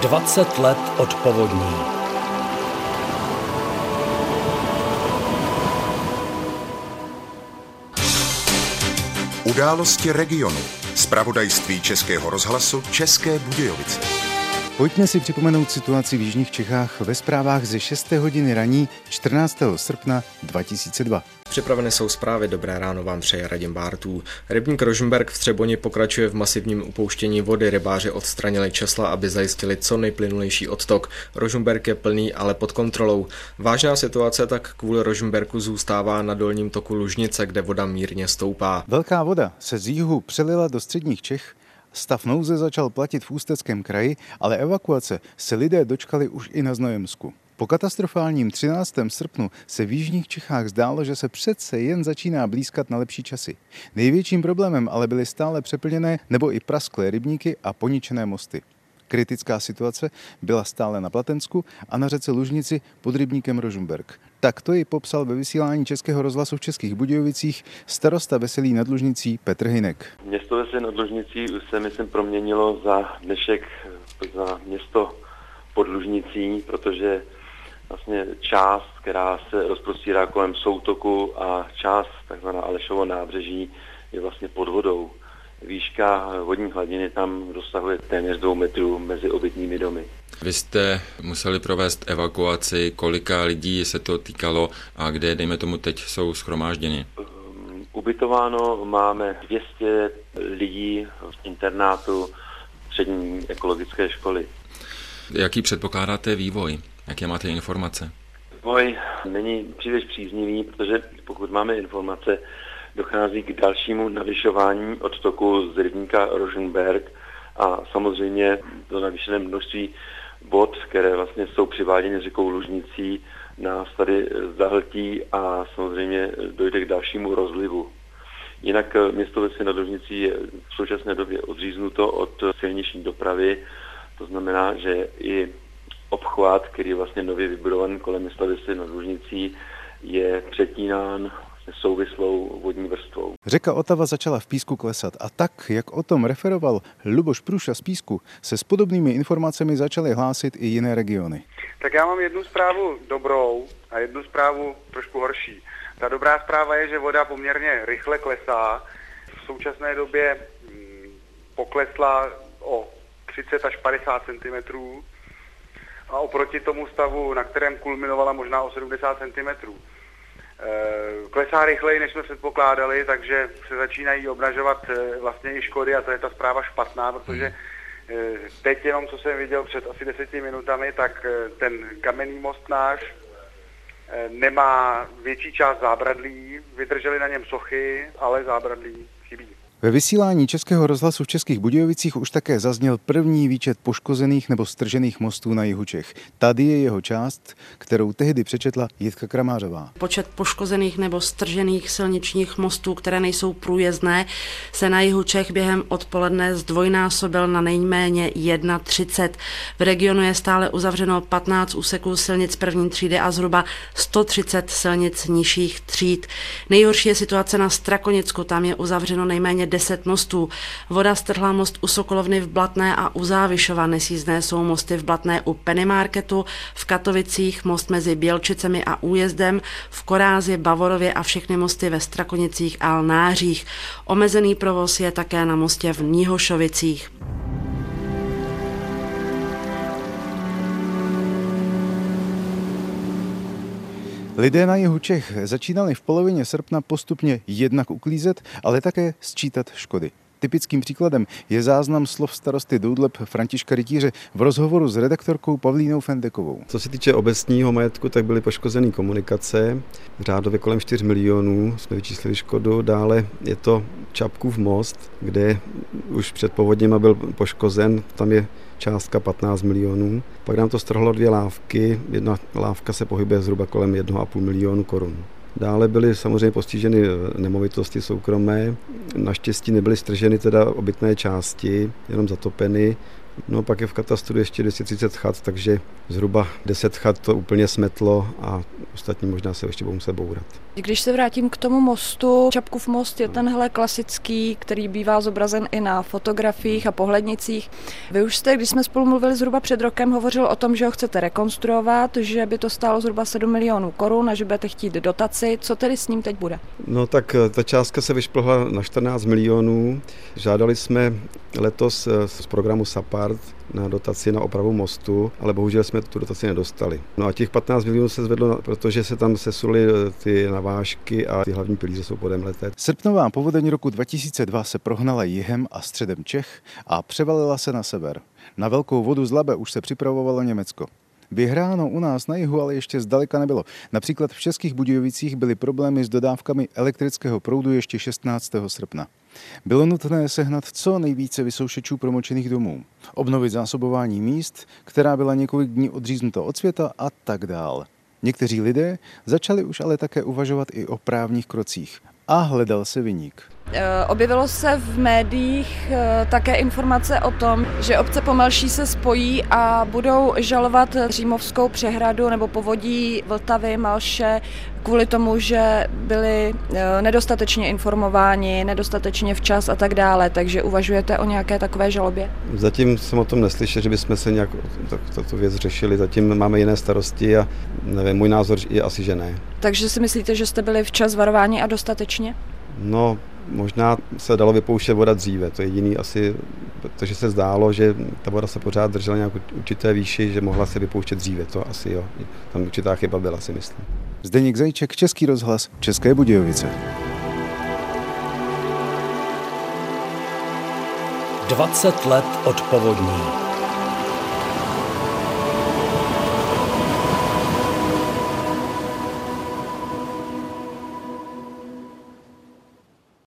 20 let od povodní. Události regionu. Spravodajství Českého rozhlasu České Budějovice. Pojďme si připomenout situaci v Jižních Čechách ve zprávách ze 6. hodiny raní 14. srpna 2002. Připraveny jsou zprávy. Dobré ráno vám přeje Radim Bártů. Rybník Rožmberg v Třeboni pokračuje v masivním upouštění vody. Rybáři odstranili česla, aby zajistili co nejplynulejší odtok. Rožmberg je plný, ale pod kontrolou. Vážná situace tak kvůli Rožmberku zůstává na dolním toku Lužnice, kde voda mírně stoupá. Velká voda se z jihu přelila do středních Čech Stav nouze začal platit v Ústeckém kraji, ale evakuace se lidé dočkali už i na Znojemsku. Po katastrofálním 13. srpnu se v jižních Čechách zdálo, že se přece jen začíná blízkat na lepší časy. Největším problémem ale byly stále přeplněné nebo i prasklé rybníky a poničené mosty. Kritická situace byla stále na Platensku a na řece Lužnici pod rybníkem Rožumberg. Tak to ji popsal ve vysílání Českého rozhlasu v Českých Budějovicích starosta Veselý nad Lužnicí Petr Hinek. Město Veselý nad Lužnicí už se myslím proměnilo za dnešek za město pod Lužnicí, protože vlastně část, která se rozprostírá kolem soutoku a část takzvaná Alešovo nábřeží je vlastně pod vodou. Výška vodní hladiny tam dosahuje téměř dvou metrů mezi obytnými domy. Vy jste museli provést evakuaci, kolika lidí se to týkalo a kde, dejme tomu, teď jsou schromážděni? Um, ubytováno máme 200 lidí v internátu střední ekologické školy. Jaký předpokládáte vývoj? Jaké máte informace? Vývoj není příliš příznivý, protože pokud máme informace, dochází k dalšímu navyšování odtoku z rybníka Rosenberg a samozřejmě to navýšené množství bod, které vlastně jsou přiváděny řekou Lužnicí, nás tady zahltí a samozřejmě dojde k dalšímu rozlivu. Jinak město Vesy nad Lužnicí je v současné době odříznuto od silniční dopravy, to znamená, že i obchvat, který je vlastně nově vybudovaný kolem města Vesy nad Lužnicí, je přetínán souvislou vodní vrstvou. Řeka Otava začala v písku klesat a tak, jak o tom referoval Luboš Průša z písku, se s podobnými informacemi začaly hlásit i jiné regiony. Tak já mám jednu zprávu dobrou a jednu zprávu trošku horší. Ta dobrá zpráva je, že voda poměrně rychle klesá. V současné době mm, poklesla o 30 až 50 cm a oproti tomu stavu, na kterém kulminovala možná o 70 cm. Eh, klesá rychleji, než jsme předpokládali, takže se začínají obnažovat eh, vlastně i škody a to je ta zpráva špatná, protože eh, teď jenom, co jsem viděl před asi deseti minutami, tak ten kamenný most náš nemá větší část zábradlí, vydrželi na něm sochy, ale zábradlí. Ve vysílání Českého rozhlasu v Českých Budějovicích už také zazněl první výčet poškozených nebo stržených mostů na jihu Čech. Tady je jeho část, kterou tehdy přečetla Jitka Kramářová. Počet poškozených nebo stržených silničních mostů, které nejsou průjezdné, se na jihu Čech během odpoledne zdvojnásobil na nejméně 31. V regionu je stále uzavřeno 15 úseků silnic první třídy a zhruba 130 silnic nižších tříd. Nejhorší je situace na Strakonicku, tam je uzavřeno nejméně 10 mostů. Voda strhla most u Sokolovny v Blatné a u Závišova nesízné jsou mosty v Blatné u Pennymarketu, v Katovicích most mezi Bělčicemi a Újezdem, v Korázi, Bavorově a všechny mosty ve Strakonicích a Lnářích. Omezený provoz je také na mostě v Níhošovicích. Lidé na jihu Čech začínali v polovině srpna postupně jednak uklízet, ale také sčítat škody. Typickým příkladem je záznam slov starosty Doudleb Františka Rytíře v rozhovoru s redaktorkou Pavlínou Fendekovou. Co se týče obecního majetku, tak byly poškozeny komunikace, řádově kolem 4 milionů jsme vyčíslili škodu. Dále je to Čapkův most, kde už před povodněma byl poškozen, tam je částka 15 milionů. Pak nám to strhlo dvě lávky, jedna lávka se pohybuje zhruba kolem 1,5 milionu korun. Dále byly samozřejmě postiženy eh, nemovitosti soukromé. Naštěstí nebyly strženy teda obytné části, jenom zatopeny. No pak je v katastru ještě 230 chat, takže zhruba 10 chat to úplně smetlo a ostatní možná se ještě budou muset bourat. Když se vrátím k tomu mostu, Čapkův most je tenhle klasický, který bývá zobrazen i na fotografiích a pohlednicích. Vy už jste, když jsme spolu mluvili zhruba před rokem, hovořil o tom, že ho chcete rekonstruovat, že by to stálo zhruba 7 milionů korun a že budete chtít dotaci. Co tedy s ním teď bude? No tak eh, ta částka se vyšplhla na 14 milionů. Žádali jsme letos eh, z programu SAPART na dotaci na opravu mostu, ale bohužel jsme tu dotaci nedostali. No a těch 15 milionů se zvedlo, protože se tam sesuly eh, ty navážky a ty hlavní pilíře jsou podem leté. Srpnová povodeň roku 2002 se prohnala jihem a středem Čech a převalila se na sever. Na velkou vodu z Labe už se připravovalo Německo. Vyhráno u nás na jihu ale ještě zdaleka nebylo. Například v Českých Budějovicích byly problémy s dodávkami elektrického proudu ještě 16. srpna. Bylo nutné sehnat co nejvíce vysoušečů promočených domů, obnovit zásobování míst, která byla několik dní odříznuta od světa a tak dál. Někteří lidé začali už ale také uvažovat i o právních krocích a hledal se vyník. Eh, objevilo se v médiích eh, také informace o tom, že obce Pomelší se spojí a budou žalovat Římovskou přehradu nebo povodí Vltavy, Malše kvůli tomu, že byli eh, nedostatečně informováni, nedostatečně včas a tak dále. Takže uvažujete o nějaké takové žalobě? Zatím jsem o tom neslyšel, že bychom se nějak tato věc řešili. Zatím máme jiné starosti a nevím, můj názor je asi, že ne. Takže si myslíte, že jste byli včas varováni a dostatečně? No, možná se dalo vypouštět voda dříve, to je jediný asi, protože se zdálo, že ta voda se pořád držela nějak určité výši, že mohla se vypouštět dříve, to asi jo. Tam určitá chyba byla, si myslím. Zdeněk Zajíček, Český rozhlas, České Budějovice. 20 let od povodní.